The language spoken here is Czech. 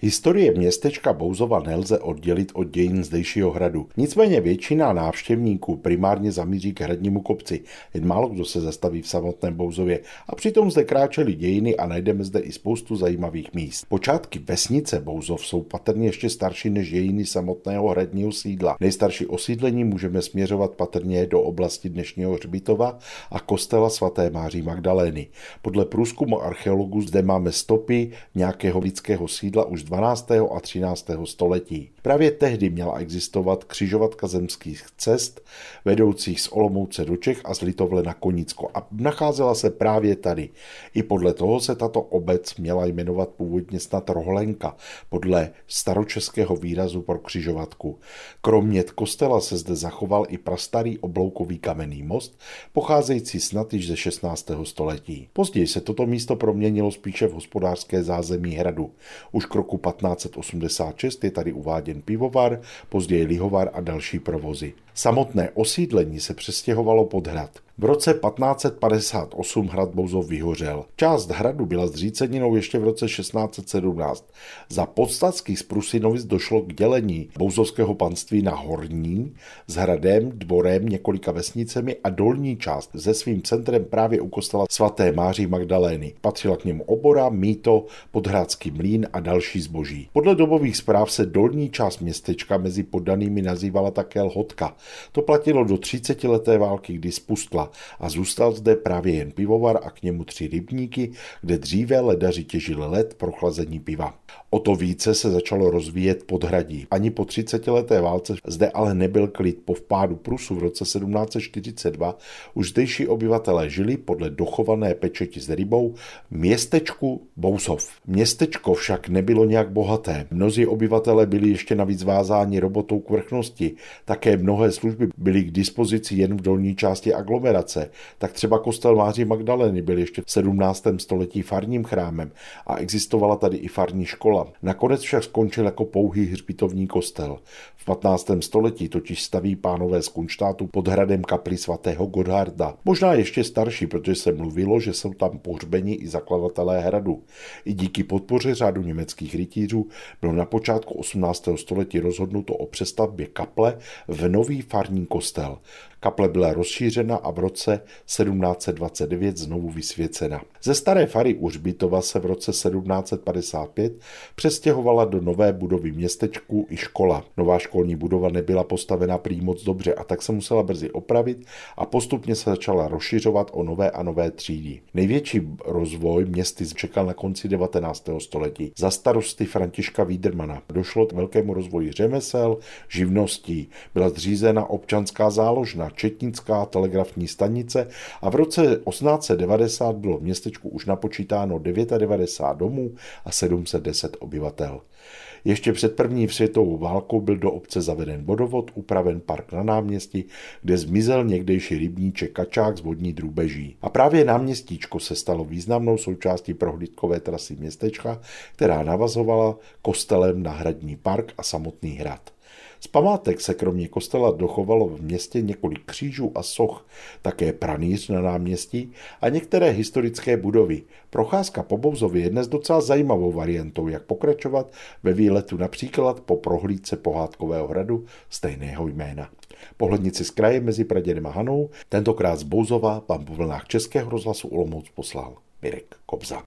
Historie městečka Bouzova nelze oddělit od dějin zdejšího hradu. Nicméně většina návštěvníků primárně zamíří k hradnímu kopci, jen málo kdo se zastaví v samotném Bouzově a přitom zde kráčely dějiny a najdeme zde i spoustu zajímavých míst. Počátky vesnice Bouzov jsou patrně ještě starší než dějiny samotného hradního sídla. Nejstarší osídlení můžeme směřovat patrně do oblasti dnešního hřbitova a kostela svaté Máří Magdalény. Podle průzkumu archeologů zde máme stopy nějakého lidského sídla už 12. a 13. století. Právě tehdy měla existovat křižovatka zemských cest, vedoucích z Olomouce do Čech a z Litovle na Konicko a nacházela se právě tady. I podle toho se tato obec měla jmenovat původně snad Rohlenka, podle staročeského výrazu pro křižovatku. Kromě kostela se zde zachoval i prastarý obloukový kamenný most, pocházející snad již ze 16. století. Později se toto místo proměnilo spíše v hospodářské zázemí hradu. Už k roku 1586 je tady uváděn pivovar, později lihovar a další provozy. Samotné osídlení se přestěhovalo pod hrad. V roce 1558 hrad Bouzov vyhořel. Část hradu byla zříceninou ještě v roce 1617. Za podstatských z Prusinovic došlo k dělení bouzovského panství na horní s hradem, dvorem, několika vesnicemi a dolní část se svým centrem právě u kostela svaté Máří Magdalény. Patřila k němu obora, mýto, podhradský mlín a další zboží. Podle dobových zpráv se dolní část městečka mezi poddanými nazývala také Lhotka. To platilo do 30 leté války, kdy spustla a zůstal zde právě jen pivovar a k němu tři rybníky, kde dříve ledaři těžili led pro chlazení piva. O to více se začalo rozvíjet podhradí. Ani po 30 leté válce zde ale nebyl klid. Po vpádu Prusu v roce 1742 už zdejší obyvatelé žili podle dochované pečeti s rybou městečku Bousov. Městečko však nebylo nějak bohaté. Mnozí obyvatelé byli ještě navíc vázáni robotou k vrchnosti. Také mnohé služby byly k dispozici jen v dolní části aglomerace. Tak třeba kostel Máří Magdaleny byl ještě v 17. století farním chrámem a existovala tady i farní škola škola. Nakonec však skončil jako pouhý hřbitovní kostel. V 15. století totiž staví pánové z Kunštátu pod hradem kapli svatého Godharda. Možná ještě starší, protože se mluvilo, že jsou tam pohřbeni i zakladatelé hradu. I díky podpoře řádu německých rytířů bylo na počátku 18. století rozhodnuto o přestavbě kaple v nový farní kostel. Kaple byla rozšířena a v roce 1729 znovu vysvěcena. Ze staré fary Užbitova se v roce 1755 přestěhovala do nové budovy městečku i škola. Nová školní budova nebyla postavena prý moc dobře a tak se musela brzy opravit a postupně se začala rozšiřovat o nové a nové třídy. Největší rozvoj městy čekal na konci 19. století. Za starosty Františka Vídermana došlo k velkému rozvoji řemesel, živností. Byla zřízena občanská záložna, četnická telegrafní stanice a v roce 1890 bylo v městečku už napočítáno 99 domů a 710 obyvatel. Ještě před první světovou válkou byl do obce zaveden vodovod, upraven park na náměstí, kde zmizel někdejší rybníček Kačák z vodní drůbeží. A právě náměstíčko se stalo významnou součástí prohlídkové trasy městečka, která navazovala kostelem na hradní park a samotný hrad. Z památek se kromě kostela dochovalo v městě několik křížů a soch, také pranýř na náměstí a některé historické budovy. Procházka po Bouzově je dnes docela zajímavou variantou, jak pokračovat ve výletu například po prohlídce pohádkového hradu stejného jména. Pohlednici z kraje mezi Pradědem a Hanou, tentokrát z Bouzova vám po vlnách Českého rozhlasu Olomouc poslal Mirek Kobza.